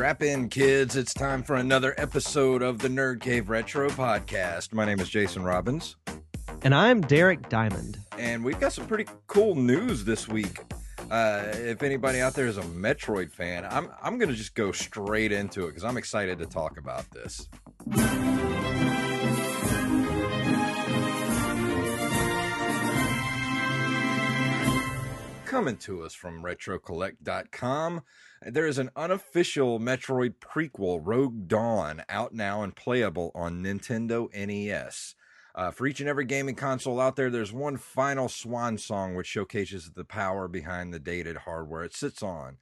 Strap in, kids. It's time for another episode of the Nerd Cave Retro Podcast. My name is Jason Robbins, And I'm Derek Diamond. and we've got some pretty cool news this week. Uh, if anybody out there is a Metroid fan, I'm I'm gonna just go straight into it because I'm excited to talk about this. Coming to us from RetroCollect.com, there is an unofficial Metroid prequel, Rogue Dawn, out now and playable on Nintendo NES. Uh, for each and every gaming console out there, there's one final swan song which showcases the power behind the dated hardware it sits on.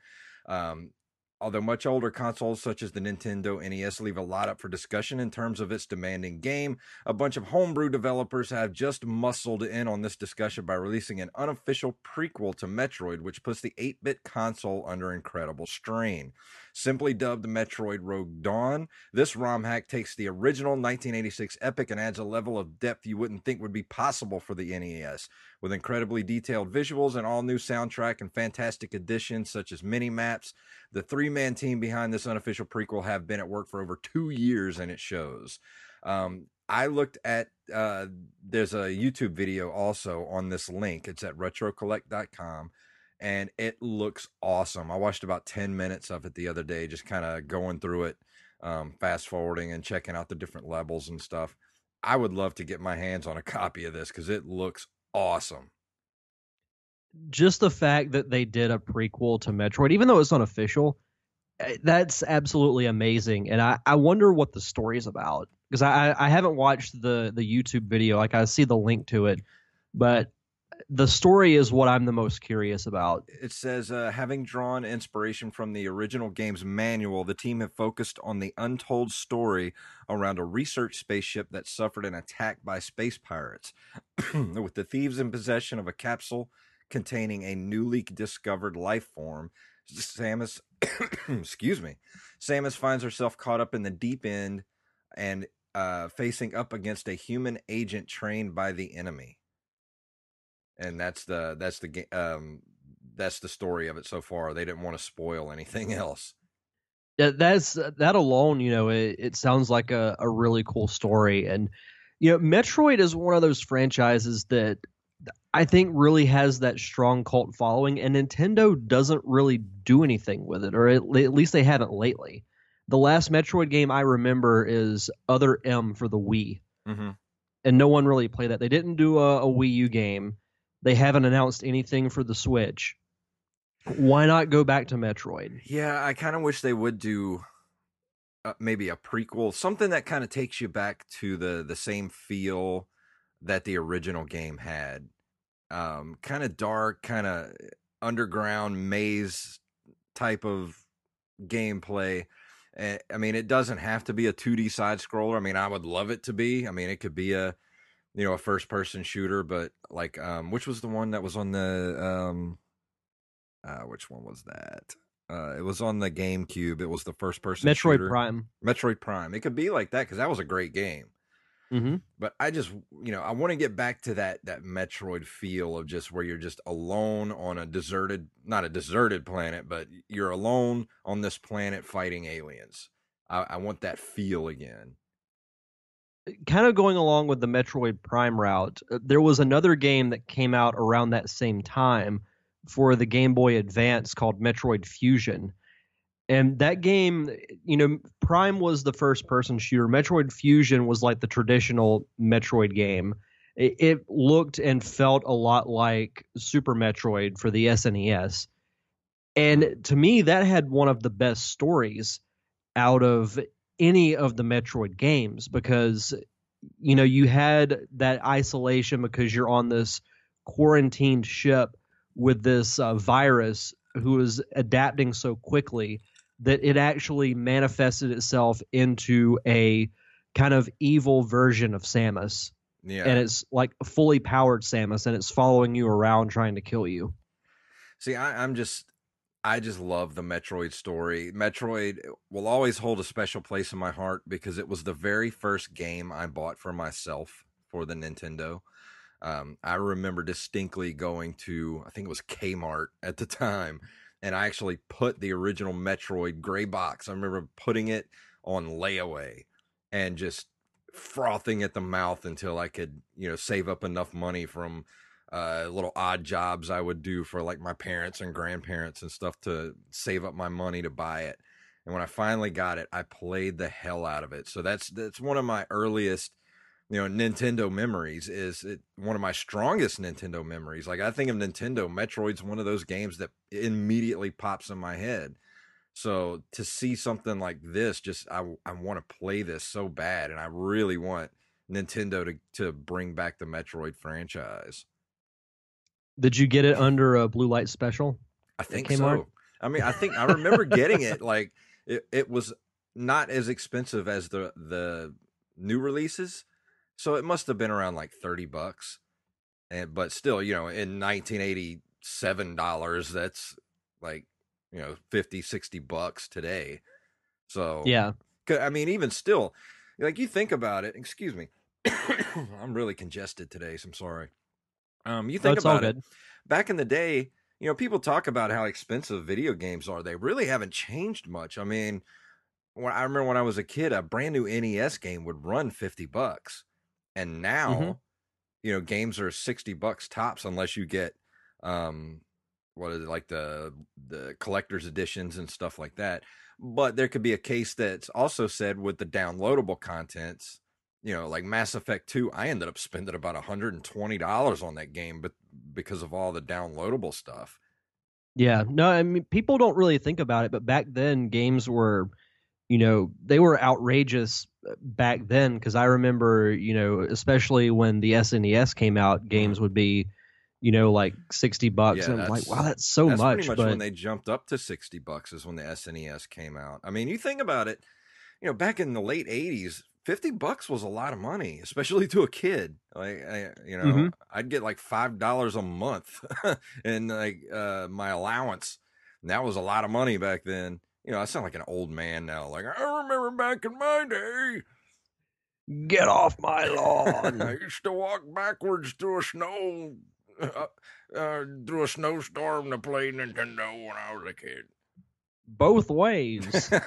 Um, although much older consoles such as the Nintendo NES leave a lot up for discussion in terms of its demanding game, a bunch of homebrew developers have just muscled in on this discussion by releasing an unofficial prequel to Metroid, which puts the 8 bit console under incredible strain. Simply dubbed Metroid Rogue Dawn, this ROM hack takes the original 1986 epic and adds a level of depth you wouldn't think would be possible for the NES. With incredibly detailed visuals, an all new soundtrack, and fantastic additions such as mini maps, the three man team behind this unofficial prequel have been at work for over two years and it shows. Um, I looked at, uh, there's a YouTube video also on this link. It's at retrocollect.com and it looks awesome. I watched about 10 minutes of it the other day, just kind of going through it, um, fast forwarding and checking out the different levels and stuff. I would love to get my hands on a copy of this because it looks awesome. Just the fact that they did a prequel to Metroid, even though it's unofficial, eh, that's absolutely amazing. And I, I wonder what the story is about because I, I haven't watched the the YouTube video. Like I see the link to it, but the story is what I'm the most curious about. It says, uh, having drawn inspiration from the original game's manual, the team have focused on the untold story around a research spaceship that suffered an attack by space pirates. With the thieves in possession of a capsule containing a newly discovered life form, Samus, excuse me, Samus finds herself caught up in the deep end and uh, facing up against a human agent trained by the enemy and that's the that's the um that's the story of it so far. They didn't want to spoil anything else. That that's that alone, you know, it, it sounds like a, a really cool story. And you know, Metroid is one of those franchises that I think really has that strong cult following, and Nintendo doesn't really do anything with it, or at, at least they haven't lately. The last Metroid game I remember is Other M for the Wii, Mm-hmm. and no one really played that. They didn't do a, a Wii U game. They haven't announced anything for the Switch. Why not go back to Metroid? Yeah, I kind of wish they would do uh, maybe a prequel, something that kind of takes you back to the the same feel that the original game had. Um, kind of dark, kind of underground maze type of gameplay. Eh, I mean, it doesn't have to be a 2D side scroller. I mean, I would love it to be. I mean, it could be a you know a first person shooter, but like um, which was the one that was on the um, uh, which one was that? Uh, it was on the GameCube. It was the first person Metroid shooter. Prime. Metroid Prime. It could be like that because that was a great game. Mm-hmm. But I just, you know, I want to get back to that that Metroid feel of just where you're just alone on a deserted, not a deserted planet, but you're alone on this planet fighting aliens. I, I want that feel again. Kind of going along with the Metroid Prime route, uh, there was another game that came out around that same time for the Game Boy Advance called Metroid Fusion. And that game, you know, Prime was the first person shooter. Metroid Fusion was like the traditional Metroid game. It, it looked and felt a lot like Super Metroid for the SNES. And to me, that had one of the best stories out of any of the Metroid games because you know, you had that isolation because you're on this quarantined ship with this uh, virus who is adapting so quickly that it actually manifested itself into a kind of evil version of Samus. Yeah. And it's like fully powered Samus and it's following you around trying to kill you. See, I, I'm just, I just love the Metroid story. Metroid will always hold a special place in my heart because it was the very first game I bought for myself for the Nintendo. Um, I remember distinctly going to, I think it was Kmart at the time, and I actually put the original Metroid gray box. I remember putting it on layaway and just frothing at the mouth until I could, you know, save up enough money from uh, little odd jobs I would do for like my parents and grandparents and stuff to save up my money to buy it. And when I finally got it, I played the hell out of it. So that's that's one of my earliest, you know, Nintendo memories. Is it one of my strongest Nintendo memories? Like I think of Nintendo, Metroid's one of those games that immediately pops in my head. So to see something like this, just I I want to play this so bad, and I really want Nintendo to to bring back the Metroid franchise. Did you get it under a blue light special? I think so. I mean, I think I remember getting it like it, it was not as expensive as the the new releases, so it must have been around like thirty bucks. And but still, you know, in nineteen eighty seven dollars, that's like you know 50 60 bucks today so yeah i mean even still like you think about it excuse me i'm really congested today so i'm sorry um you think it's all about it. good. back in the day you know people talk about how expensive video games are. They really haven't changed much. I mean when i remember when i was a kid a brand new nes game would run 50 bucks. And now Mhm. you know games are 60 bucks tops unless you get um what is it like the the collector's editions and stuff like that. But there could be a case that's also said with the downloadable contents you know like mass effect 2 i ended up spending about $120 on that game but because of all the downloadable stuff Yeah. No, I mean people don't really think about it, but back then games were, you know, they were outrageous uh, back then because I remember, you know, especially when the SNES came out, games would be, you know, like sixty bucks, Yeah, and I'm like, wow, that's so that's much. pretty much but when they jumped up to 60 bucks is when the SNES came out. I mean, you think about it, you know, back in the late 80s, 50 bucks was a lot of money, especially to a kid. Like, I, you know, Mhm. I'd get like $5 a month and like uh, my allowance. And that was a lot of money back then. You know, I sound like an old man now. Like, I remember back in my day, get off my lawn. I used to walk backwards through a snow, uh, uh, through a snowstorm to play Nintendo when I was a kid. Both ways.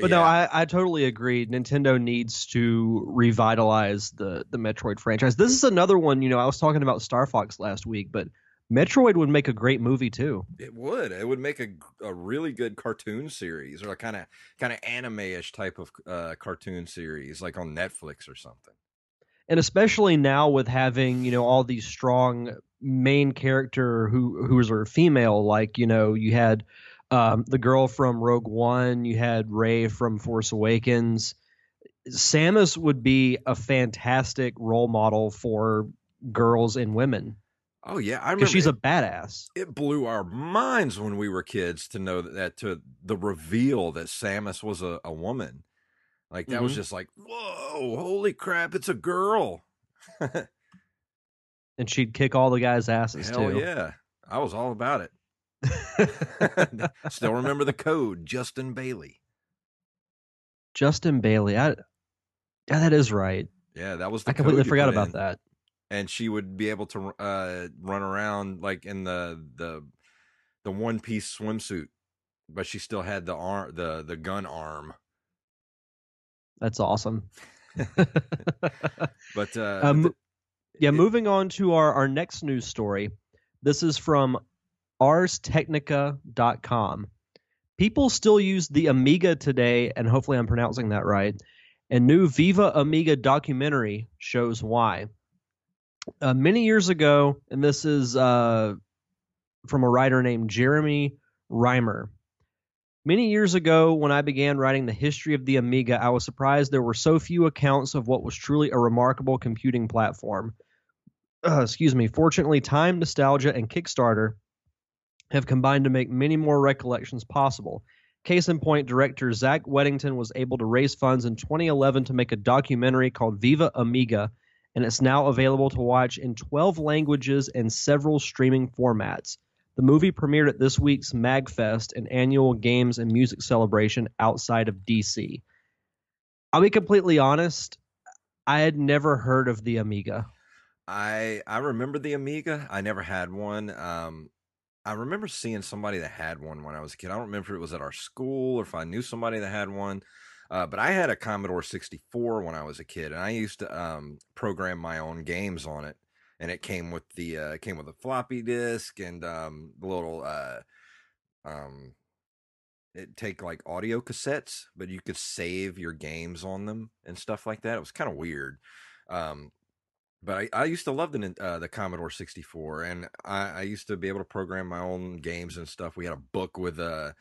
but But yeah, no, I, I totally agree. Nintendo needs to revitalize the the Metroid franchise. This is another one. You know, I was talking about Star Fox last week, but Metroid would make a great movie too. it would. It would make a, a really good cartoon series or a kind of kind of anime-ish type of uh, cartoon series, like on Netflix or something. and especially now with having you know all these strong main character who who is are female like you know you had um, the girl from rogue one you had Rey from force awakens samus would be a fantastic role model for girls and women Oh yeah, I remember. because she's it, a badass it blew our minds when we were kids to know that, that to the reveal that Samus was a, a woman. Like that was Mhm. just like, whoa, holy crap, it's a girl. and she'd kick all the guys asses Hell too yeah. I was all about it. Still remember the code, Justin Bailey. justin bailey i yeah that is right Yeah, that was the i completely forgot about in. that And she would be able to uh, run around like in the the the one piece swimsuit, but she still had the arm the the gun arm. that's awesome But uh, Um, th- Yeah, it- moving on to our, our next news story. This is from arstechnica.com. People still use the Amiga today, and hopefully I'm pronouncing that right. And new Viva Amiga documentary shows why. Uh, many years ago, and this is uh, from a writer named Jeremy Reimer. Many years ago, when I began writing the history of the Amiga, I was surprised there were so few accounts of what was truly a remarkable computing platform. Uh, excuse me. Fortunately, time, nostalgia, and Kickstarter have combined to make many more recollections possible. Case in point, director Zach Weddington was able to raise funds in 2011 to make a documentary called Viva Amiga, and it's now available to watch in 12 languages and several streaming formats. The movie premiered at this week's MagFest, an annual games and music celebration outside of DC. I'll be completely honest, I had never heard of the Amiga. I I remember the Amiga. I never had one. Um, I remember seeing somebody that had one when I was a kid. I don't remember if it was at our school or if I knew somebody that had one. Uh, but I had a Commodore 64 when I was a kid, and I used to um, program my own games on it. And it came with the uh, came with a floppy disk and um, the little uh, um, it take like audio cassettes, but you could save your games on them and stuff like that. It was kind of weird. Um, but I, I used to love the uh, the Commodore 64, and I, I used to be able to program my own games and stuff. We had a book with uh,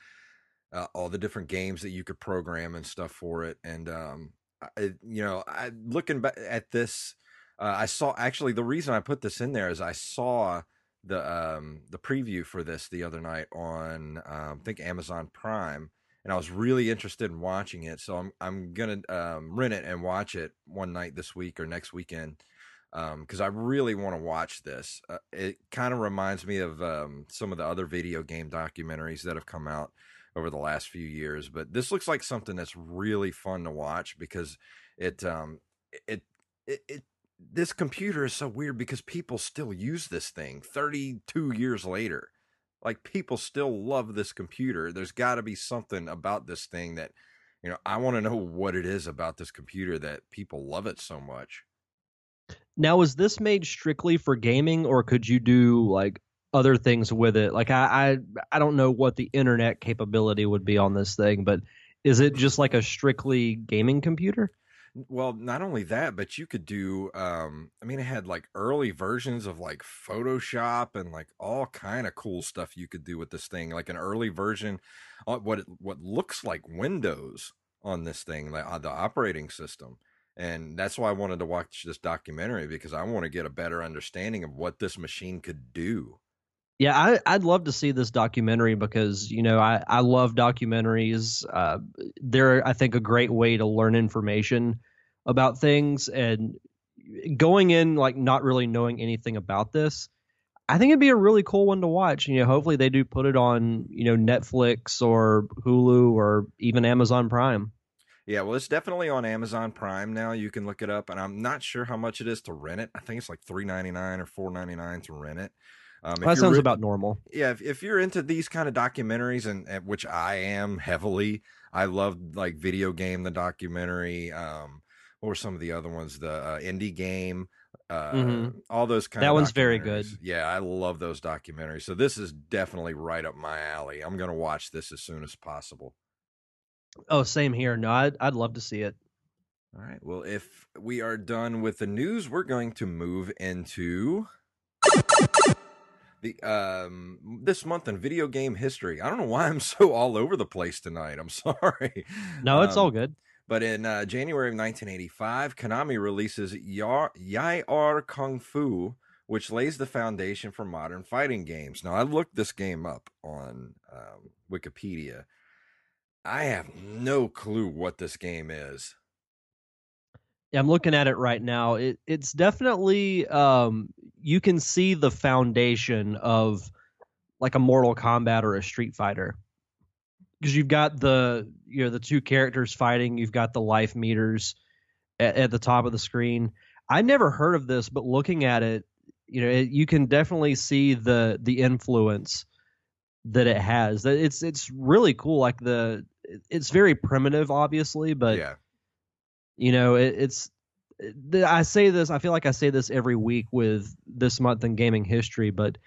uh, all the different games that you could program and stuff for it. And um, I, you know, I looking back at this, uh, I saw actually the reason I put this in there is I saw the um, the preview for this the other night on um, I think Amazon Prime, and I was really interested in watching it. So I'm I'm gonna um, rent it and watch it one night this week or next weekend because um, I really want to watch this. Uh, it kind of reminds me of um, some of the other video game documentaries that have come out over the last few years. But this looks like something that's really fun to watch because it um, it, it it this computer is so weird because people still use this thing 32 years later. Like people still love this computer. There's got to be something about this thing that you know I want to know what it is about this computer that people love it so much. Now, is this made strictly for gaming, or could you do like other things with it? Like, I, I, I don't know what the internet capability would be on this thing, but is it just like a strictly gaming computer? Well, not only that, but you could do. Um, I mean, it had like early versions of like Photoshop and like all kind of cool stuff you could do with this thing. Like an early version, what it, what looks like Windows on this thing, like on the operating system and that's why I wanted to watch this documentary because I want to get a better understanding of what this machine could do. Yeah, I, I'd love to see this documentary because you know I I love documentaries. Uh, they're I think a great way to learn information about things and going in like not really knowing anything about this. I think it'd be a really cool one to watch. You know, hopefully they do put it on you know Netflix or Hulu or even Amazon Prime. Yeah, well, it's definitely on Amazon Prime now. You can look it up, and I'm not sure how much it is to rent it. I think it's like three ninety nine or four ninety nine to rent it. Um, well, that sounds re- about normal. Yeah, if, if you're into these kind of documentaries, and, and, which I am heavily, I love like video game the documentary. Um, what were some of the other ones? The uh, indie game. Uh, mm-hmm. all those kind that one's very good yeah i love those documentaries so this is definitely right up my alley i'm gonna watch this as soon as possible Oh, same here. No, I'd I'd love to see it. All right. Well, if we are done with the news, we're going to move into the um this month in video game history. I don't know why I'm so all over the place tonight. I'm sorry. No, it's um, all good. But in uh, January of 1985, Konami releases Yar Yie Ar Kung Fu, which lays the foundation for modern fighting games. Now, I looked this game up on um, Wikipedia I have no clue what this game is. Yeah, I'm looking at it right now. It, it's definitely um, you can see the foundation of like a Mortal Kombat or a Street Fighter because you've got the you know the two characters fighting. You've got the life meters at, at the top of the screen. I never heard of this, but looking at it, you know, it, you can definitely see the the influence that it has. It's it's really cool. Like the it's very primitive, obviously, but yeah. you know, it, it's. I say this. I feel like I say this every week with this month in gaming history, but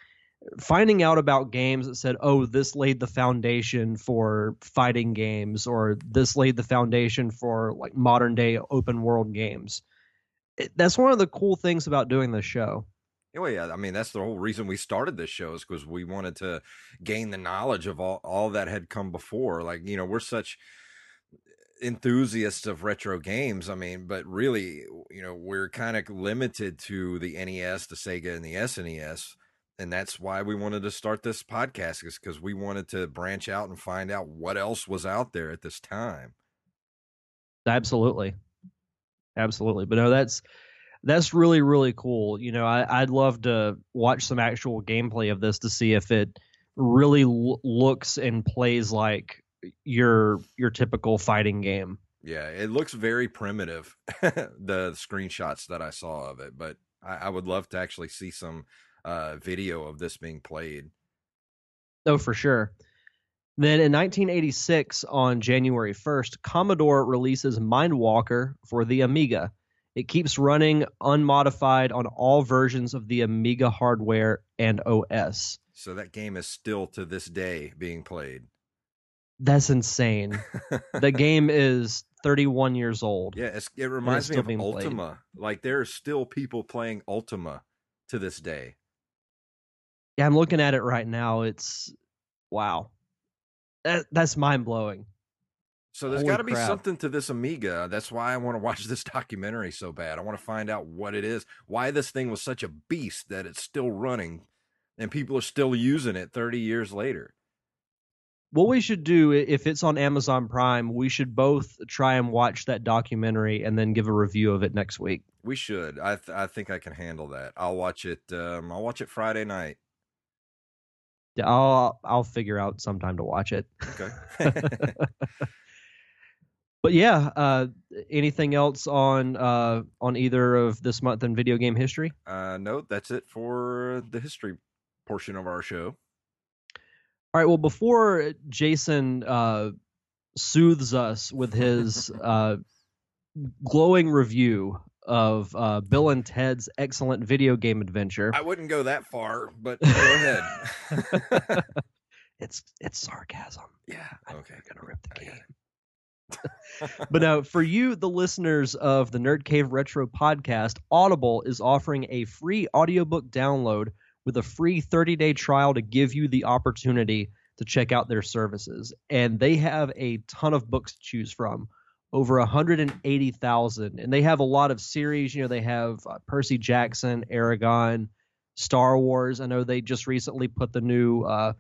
finding out about games that said, "Oh, this laid the foundation for fighting games," or "This laid the foundation for like modern day open world games." It, that's one of the cool things about doing this show. Well, yeah, I mean that's the whole reason we started this show is because we wanted to gain the knowledge of all all that had come before. Like you know, we're such enthusiasts of retro games. I mean, but really, you know, we're kind of limited to the NES, the Sega, and the SNES, and that's why we wanted to start this podcast is because we wanted to branch out and find out what else was out there at this time. Absolutely, absolutely. But no, that's that's really really cool. You know, I, would love to watch some actual gameplay of this to see if it really l- looks and plays like your your typical fighting game. Yeah, it looks very primitive. the screenshots that I saw of it, but I, I would love to actually see some uh, video of this being played. Oh, for sure. Then in 1986, on January 1st, Commodore releases Mindwalker for the Amiga. It keeps running unmodified on all versions of the Amiga hardware and OS. So that game is still to this day being played. That's insane. the game is 31 years old. Yeah, it reminds me of Ultima. Played. Like there are still people playing Ultima to this day. Yeah, I'm looking at it right now. It's wow. That, that's mind blowing. So there's got to be something to this Amiga. That's why I want to watch this documentary so bad. I want to find out what it is, why this thing was such a beast that it's still running and people are still using it 30 years later. What we should do if it's on Amazon Prime, we should both try and watch that documentary and then give a review of it next week. We should. I th- I think I can handle that. I'll watch it um I'll watch it Friday night. Yeah, I'll I'll figure out some time to watch it. Okay. but yeah, uh, anything else on uh, on either of this month in video game history? Uh, no, that's it for the history portion of our show. All right. Well, before Jason uh, soothes us with his uh, glowing review of uh, Bill and Ted's excellent video game adventure, I wouldn't go that far, but go ahead. it's it's sarcasm. Yeah. Okay. I'm gonna rip the game but now, for you, the listeners of the Nerd Cave Retro podcast, Audible is offering a free audiobook download with a free 30 day trial to give you the opportunity to check out their services. And they have a ton of books to choose from, over 180,000. And they have a lot of series. You know, they have uh, Percy Jackson, Eragon, Star Wars. I know they just recently put the new uh,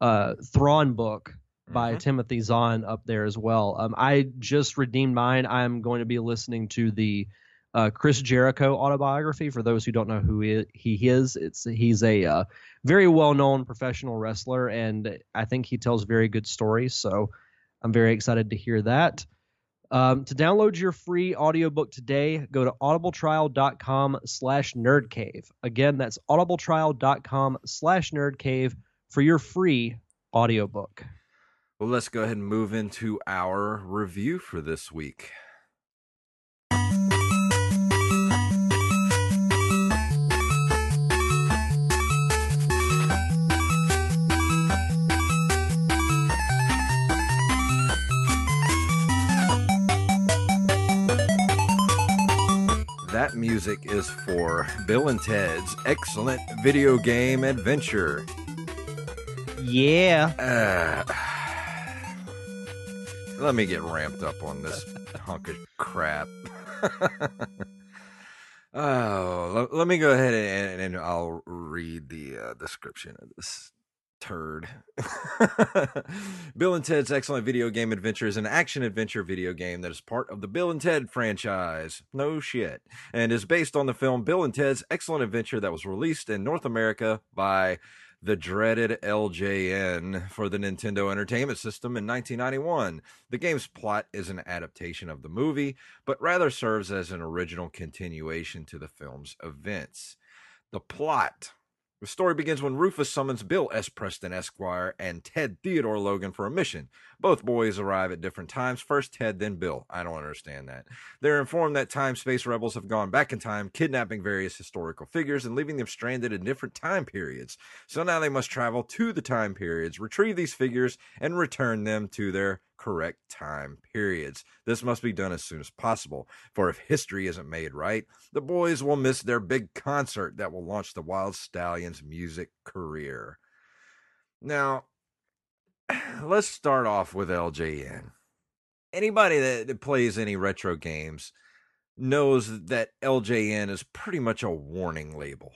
uh, Thrawn book by mm-hmm. Timothy Zahn up there as well. Um, I just redeemed mine. I'm going to be listening to the uh, Chris Jericho autobiography. For those who don't know who he, is, it's he's a uh, very well known professional wrestler, and I think he tells very good stories. So I'm very excited to hear that. Um, to download your free audiobook today, go to audibletrial.com slash nerdcave. Again, that's audibletrial.com slash nerdcave for your free audiobook. Well, let's go ahead and move into our review for this week. That music is for Bill and Ted's excellent video game adventure. Yeah. Uh, let me get ramped up on this hunk of crap. oh, let, let, me go ahead and, and I'll read the uh, description of this turd. Bill and Ted's Excellent Video Game Adventure is an action adventure video game that is part of the Bill and Ted franchise. No shit. And is based on the film Bill and Ted's Excellent Adventure that was released in North America by the dreaded LJN for the Nintendo Entertainment System in 1991. The game's plot is an adaptation of the movie, but rather serves as an original continuation to the film's events. The plot the story begins when Rufus summons Bill S. Preston Esquire and Ted Theodore Logan for a mission. Both boys arrive at different times. First Ted, then Bill. I don't understand that. They're informed that time space rebels have gone back in time, kidnapping various historical figures and leaving them stranded in different time periods. So now they must travel to the time periods, retrieve these figures, and return them to their correct time periods. This must be done as soon as possible, for if history isn't made right, the boys will miss their big concert that will launch the Wyld Stallyns' music career. Now, let's start off with LJN. Anybody that, plays any retro games knows that LJN is pretty much a warning label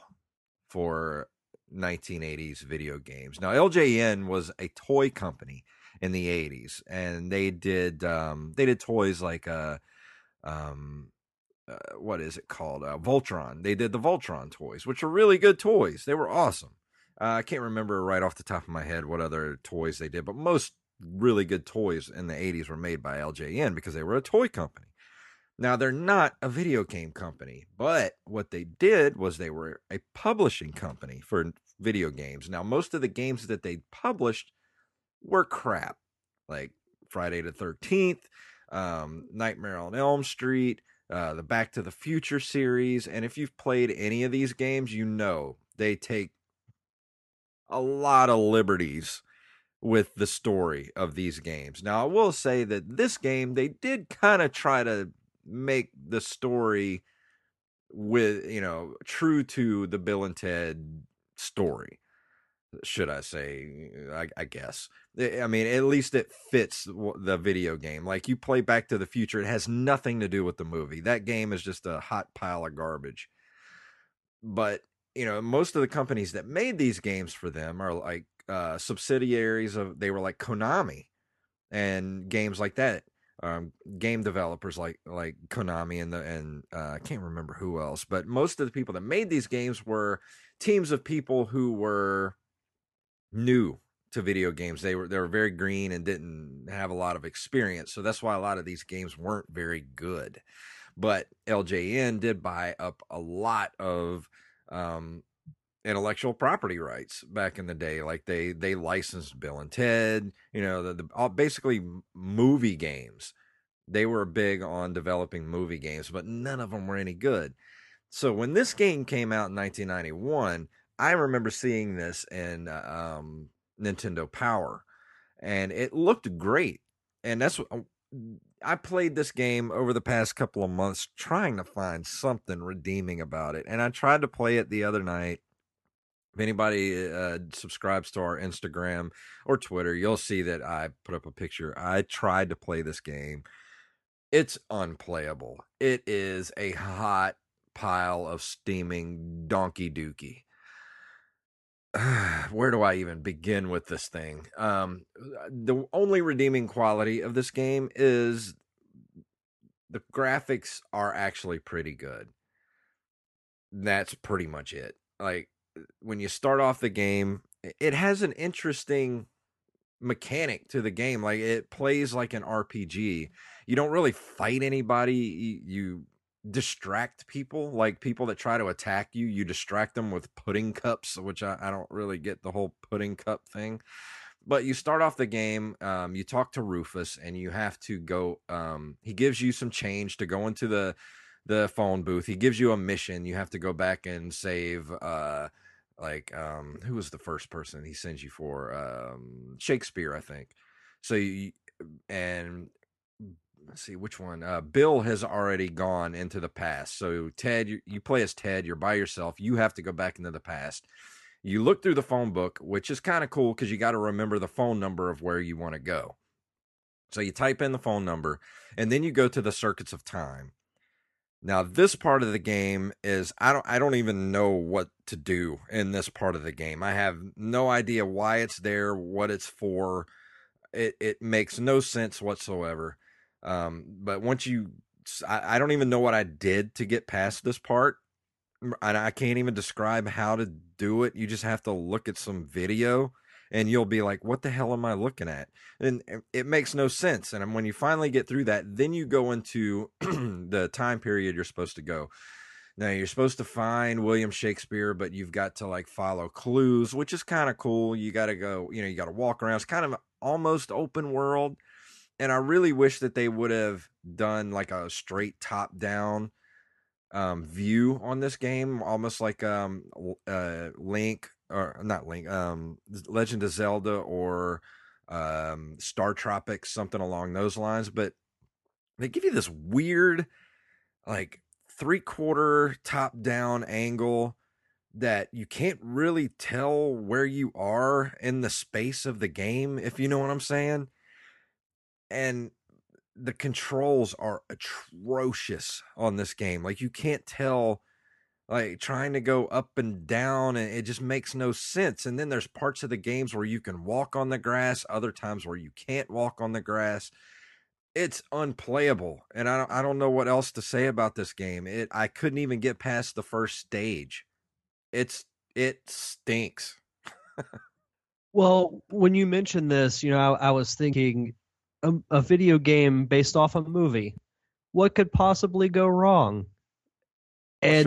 for 1980s video games. Now, LJN was a toy company in the 80s, and they did um, they did toys like uh, um, uh, what is it called? Uh, Voltron. They did the Voltron toys, which are really good toys. They were awesome. Uh, I can't remember right off the top of my head what other toys they did, but most really good toys in the 80s were made by LJN because they were a toy company. Now, they're not a video game company, but what they did was they were a publishing company for video games. Now, most of the games that they published were crap, like Friday the 13th, um, Nightmare on Elm Street, uh, the Back to the Future series. And if you've played any of these games, you know they take a lot of liberties with the story of these games. Now, I will say that this game, they did kind of try to make the story with you know true to the Bill and Ted story should I say? I, I, guess. I mean, at least it fits the video game. Like you play Back to the Future, it has nothing to do with the movie. That game is just a hot pile of garbage. But you know, most of the companies that made these games for them are like uh, subsidiaries of. They were like Konami and games like that um, game developers like like Konami and the and uh, I can't remember who else, but most of the people that made these games were teams of people who were new to video games. They were they were very green and didn't have a lot of experience, so that's why a lot of these games weren't very good. But LJN did buy up a lot of um, intellectual property rights back in the day. Like they they licensed Bill and Ted, you know, the, the all, basically movie games. They were big on developing movie games, but none of them were any good. So when this game came out in 1991, I remember seeing this in uh, um, Nintendo Power, and it looked great. And that's what I played this game over the past couple of months, trying to find something redeeming about it. And I tried to play it the other night, if anybody uh, subscribes to our Instagram or Twitter, you'll see that I put up a picture. I tried to play this game. It's unplayable. It is a hot pile of steaming donkey dookie. Where do I even begin with this thing? Um, the only redeeming quality of this game is the graphics are actually pretty good. That's pretty much it. Like when you start off the game, it has an interesting mechanic to the game. Like it plays like an RPG. You don't really fight anybody. You distract people, like people that try to attack you. You distract them with pudding cups, which I, I don't really get the whole pudding cup thing. But you start off the game, um, you talk to Rufus, and you have to go. Um, he gives you some change to go into the the phone booth. He gives you a mission. You have to go back and save. Uh, like um who was the first person he sends you for um shakespeare i think so you and let's see which one uh bill has already gone into the past so ted you, you play as ted you're by yourself you have to go back into the past you look through the phone book which is kind of cool because you got to remember the phone number of where you want to go so you type in the phone number and then you go to the circuits of time now this part of the game is I don't I don't even know what to do in this part of the game. I have no idea why it's there, what it's for. It it makes no sense whatsoever. Um, but once you I, I don't even know what I did to get past this part. And I can't even describe how to do it. You just have to look at some video and you'll be like, what the hell am I looking at? And it makes no sense. And when you finally get through that, then you go into the time period you're supposed to go. Now you're supposed to find William Shakespeare, but you've got to like follow clues, which is kind of cool. You got to go, you know, you got to walk around. It's kind of almost open world. And I really wish that they would have done like a straight top down um, view on this game, almost like um, uh, Link or not Link, um, Legend of Zelda or um, Star Tropics, something along those lines. But they give you this weird, like three quarter top down angle that you can't really tell where you are in the space of the game, if you know what I'm saying. And the controls are atrocious on this game. Like you can't tell like trying to go up and down and it just makes no sense. And then there's parts of the games where you can walk on the grass, other times where you can't walk on the grass. It's unplayable. And I don't I don't know what else to say about this game. It I couldn't even get past the first stage. It's it stinks. well, when you mentioned this, you know, I, I was thinking a, a video game based off a movie. What could possibly go wrong? and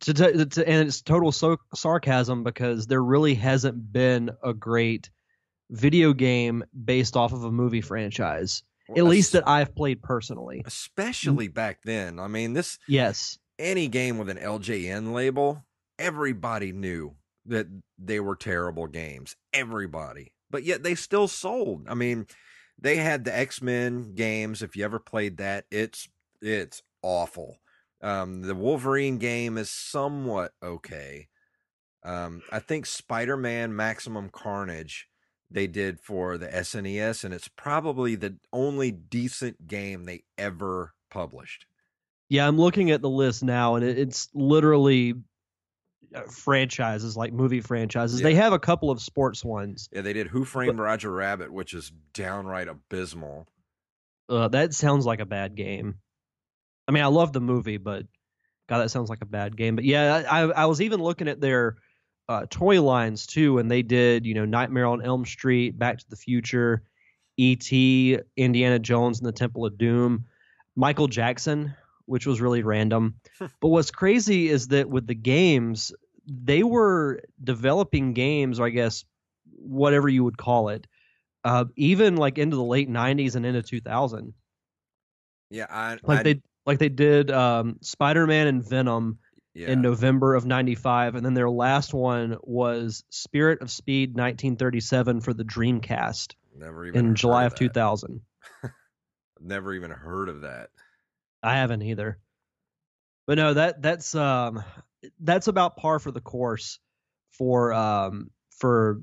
to, to, to, and it's total so, sarcasm because there really hasn't been a great video game based off of a movie franchise well, at least that I've played personally. Especially back then. I mean this yes. any game with an LJN label everybody knew that they were terrible games. Everybody. But yet they still sold. I mean they had the X-Men games if you ever played that it's it's awful um, the Wolverine game is somewhat okay. Um, I think Spider Man Maximum Carnage they did for the SNES, and it's probably the only decent game they ever published. Yeah, I'm looking at the list now, and it's literally franchises like movie franchises. Yeah. They have a couple of sports ones. Yeah, they did Who Framed but, Roger Rabbit, which is downright abysmal. Uh, that sounds like a bad game. I mean, I love the movie, but God, that sounds like a bad game. But yeah, I, I was even looking at their uh, toy lines too, and they did, you know, Nightmare on Elm Street, Back to the Future, E.T., Indiana Jones and the Temple of Doom, Michael Jackson, which was really random. but what's crazy is that with the games, they were developing games, or I guess whatever you would call it, uh, even like into the late '90s and into 2000. Yeah, I like I, they like they did um, Spider-Man and Venom yeah. in November of 95 and then their last one was Spirit of Speed 1937 for the Dreamcast Never even in July of, of 2000. Never even heard of that. I haven't either. But no, that that's um that's about par for the course for um for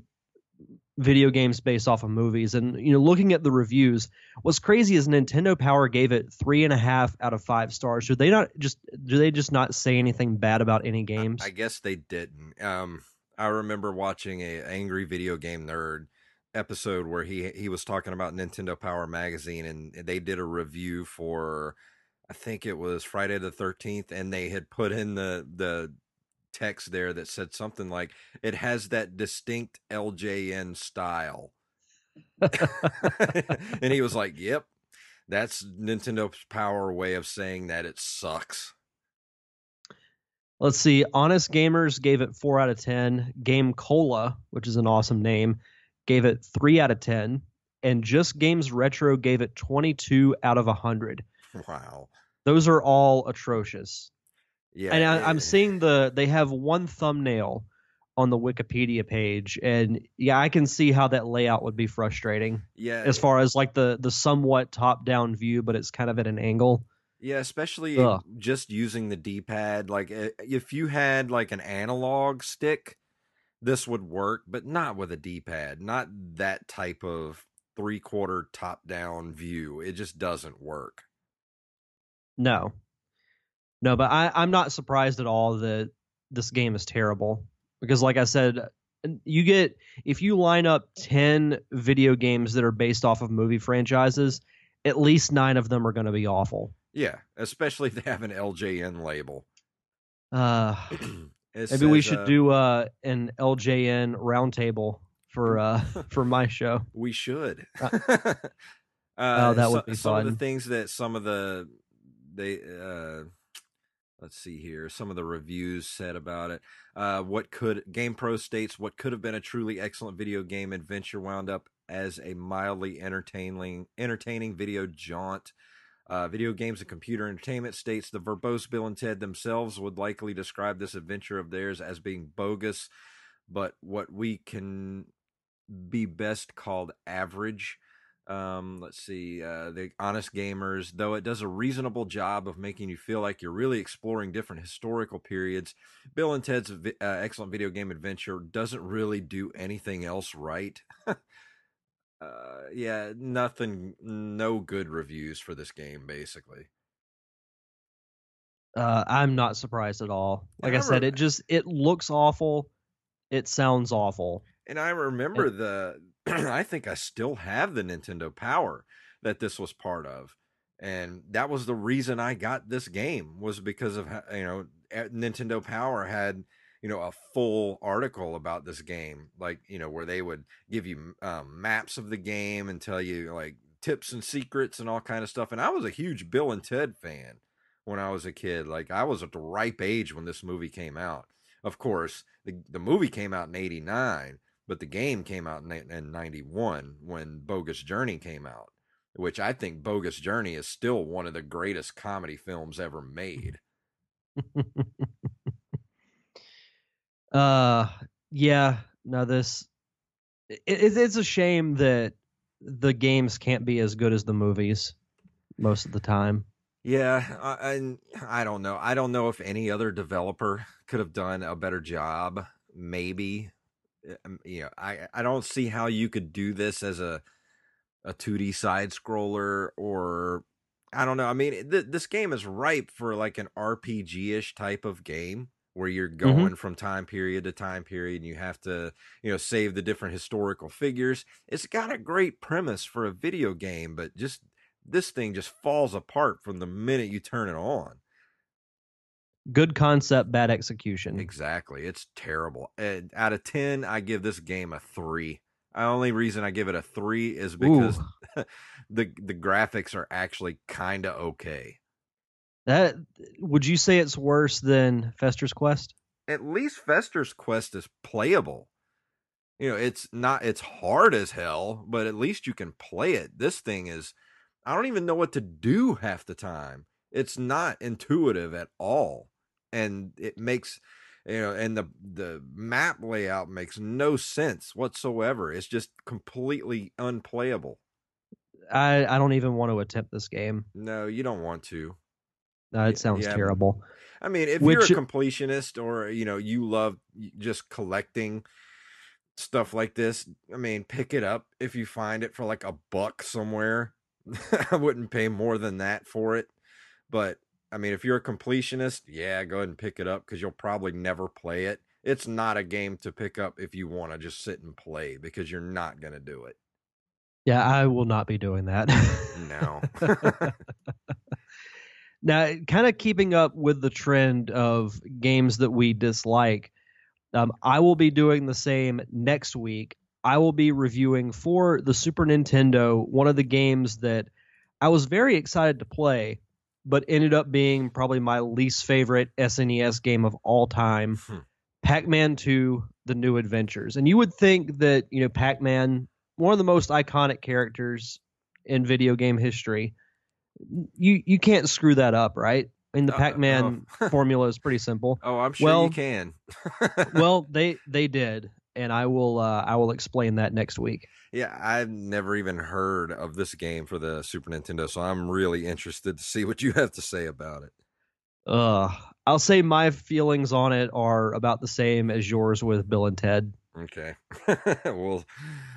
video games based off of movies. And you know, looking at the reviews, what's crazy is Nintendo Power gave it three and a half out of five stars. Do they not just do they just not say anything bad about any games? I, I guess they didn't. Um, I remember watching a angry video game nerd episode where he he was talking about Nintendo Power magazine and they did a review for I think it was Friday the 13th and they had put in the the text there that said something like it has that distinct LJN style. and he was like, "Yep. That's Nintendo's power way of saying that it sucks." Let's see. Honest Gamers gave it 4 out of 10. Game Cola, which is an awesome name, gave it 3 out of 10. And Just Games Retro gave it 22 out of 100. Wow. Those are all atrocious. Yeah, and I, am eh, seeing eh. the they have one thumbnail on the Wikipedia page, and yeah, I can see how that layout would be frustrating. Yeah, as eh. far as like the the somewhat top down view, but it's kind of at an angle. Yeah, especially Ugh. just using the D pad. Like if you had like an analog stick, this would work, but not with a D pad. Not that type of three quarter top down view. It just doesn't work. No, no, but I, I'm not surprised at all that this game is terrible because, like I said, you get if you line up 10 video games that are based off of movie franchises, at least nine of them are going to be awful. Yeah, especially if they have an LJN label. Uh, maybe says, we should uh, do uh, an LJN roundtable for uh, for my show. We should. Uh, oh, that would be some fun. of the things that some of the they uh let's see here some of the reviews said about it uh, what could GamePro states what could have been a truly excellent video game adventure wound up as a mildly entertaining entertaining video jaunt uh, video games and computer entertainment states the verbose bill and ted themselves would likely describe this adventure of theirs as being bogus but what we can be best called average. Um, let's see, uh, the Honest Gamers, though it does a reasonable job of making you feel like you're really exploring different historical periods. Bill and Ted's uh, excellent video game adventure doesn't really do anything else right. uh, yeah, nothing, no good reviews for this game, basically. Uh, I'm not surprised at all. Like I, I said, it just it looks awful. It sounds awful. And I remember and, the I think I still have the Nintendo Power that this was part of. And that was the reason I got this game was because of you know Nintendo Power had you know a full article about this game like you know where they would give you um, maps of the game and tell you like tips and secrets and all kind of stuff and I was a huge Bill and Ted fan when I was a kid like I was at the ripe age when this movie came out of course the the movie came out in 89 but the game came out in, in 91 when Bogus Journey came out, which I think Bogus Journey is still one of the greatest comedy films ever made. uh yeah, no this it, it's a shame that the games can't be as good as the movies most of the time. Yeah, I, I don't know. I don't know if any other developer could have done a better job. Maybe you know, I I don't see how you could do this as a a 2D side scroller or I don't know. I mean, th- this game is ripe for like an RPG-ish type of game where you're mm-hmm. going mm-hmm. from time period to time period and you have to, you know, save the different historical figures. It's got a great premise for a video game, but just this thing just falls apart from the minute you turn it on. Good concept, bad execution. Exactly. It's terrible. And out of 10, I give this game a 3. The only reason I give it a 3 is because the the graphics are actually kind of okay. That would you say it's worse than Fester's Quest? At least Fester's Quest is playable. You know, it's not it's hard as hell, but at least you can play it. This thing is I don't even know what to do half the time. It's not intuitive at all and it makes you know and the the map layout makes no sense whatsoever it's just completely unplayable. I i don't even want to attempt this game. No you don't want to. No it sounds yeah, terrible. I mean if Which, you're a completionist or you know you love just collecting stuff like this i mean pick it up if you find it for like a buck somewhere. I wouldn't pay more than that for it but I mean, if you're a completionist, yeah, go ahead and pick it up because you'll probably never play it. It's not a game to pick up if you want to just sit and play because you're not going to do it. Yeah, I will not be doing that. no. now, kind of keeping up with the trend of games that we dislike, um, I will be doing the same next week. I will be reviewing for the Super Nintendo one of the games that I was very excited to play but ended up being probably my least favorite SNES game of all time. Hmm. Pac-Man 2: The New Adventures. And you would think that, you know, Pac-Man, one of the most iconic characters in video game history, you you can't screw that up, right? I mean, the uh, Pac-Man oh. formula is pretty simple. Oh, I'm sure well, you can. well, they they did, and I will uh, I will explain that next week. Yeah, I've never even heard of this game for the Super Nintendo, so I'm really interested to see what you have to say about it. Uh, I'll say my feelings on it are about the same as yours with Bill and Ted. Okay, we'll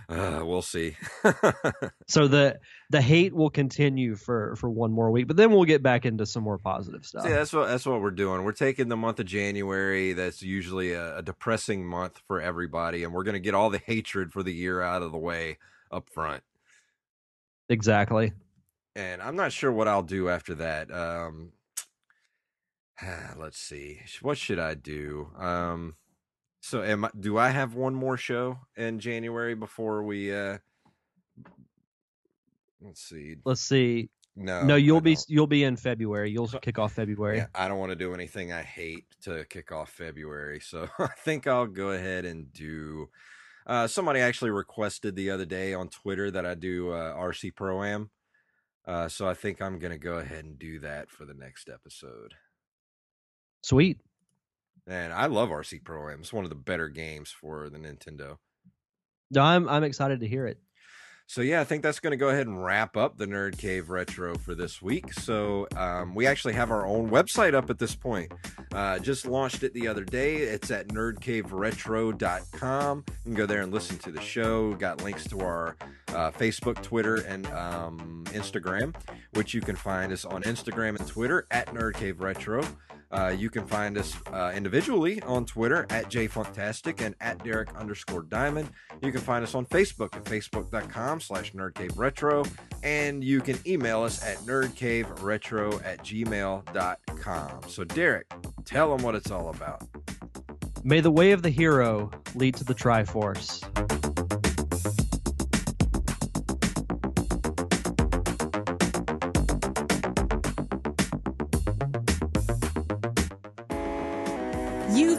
uh, we'll see. so the the hate will continue for for one more week, but then we'll get back into some more positive stuff. See, that's what that's what we're doing. We're taking the month of January. That's usually a, a depressing month for everybody, and we're going to get all the hatred for the year out of the way up front. Exactly. And I'm not sure what I'll do after that. Um, let's see. What should I do? Um, so am I, do I have one more show in January before we uh let's see. Let's see. No. No, you'll be you'll be in February. You'll kick off February. Yeah, I don't want to do anything I hate to kick off February. So I think I'll go ahead and do uh somebody actually requested the other day on Twitter that I do uh RC Pro Am. Uh so I think I'm going to go ahead and do that for the next episode. Sweet. And I love RC Pro Am. It's one of the better games for the Nintendo. No, I'm I'm excited to hear it. So yeah, I think that's going to go ahead and wrap up the Nerd Cave Retro for this week. So um, we actually have our own website up at this point. Uh, just launched it the other day. It's at nerdcaveretro.com. You can go there and listen to the show. Got links to our uh, Facebook, Twitter, and um, Instagram, which you can find us on Instagram and Twitter at Nerd Cave Retro. Uh, you can find us uh, individually on Twitter at jfuntastic and at Derek underscore Diamond. You can find us on Facebook at facebook.com slash nerdcaveretro. And you can email us at nerdcaveretro at gmail.com. So, Derek, tell them what it's all about. May the way of the hero lead to the Triforce.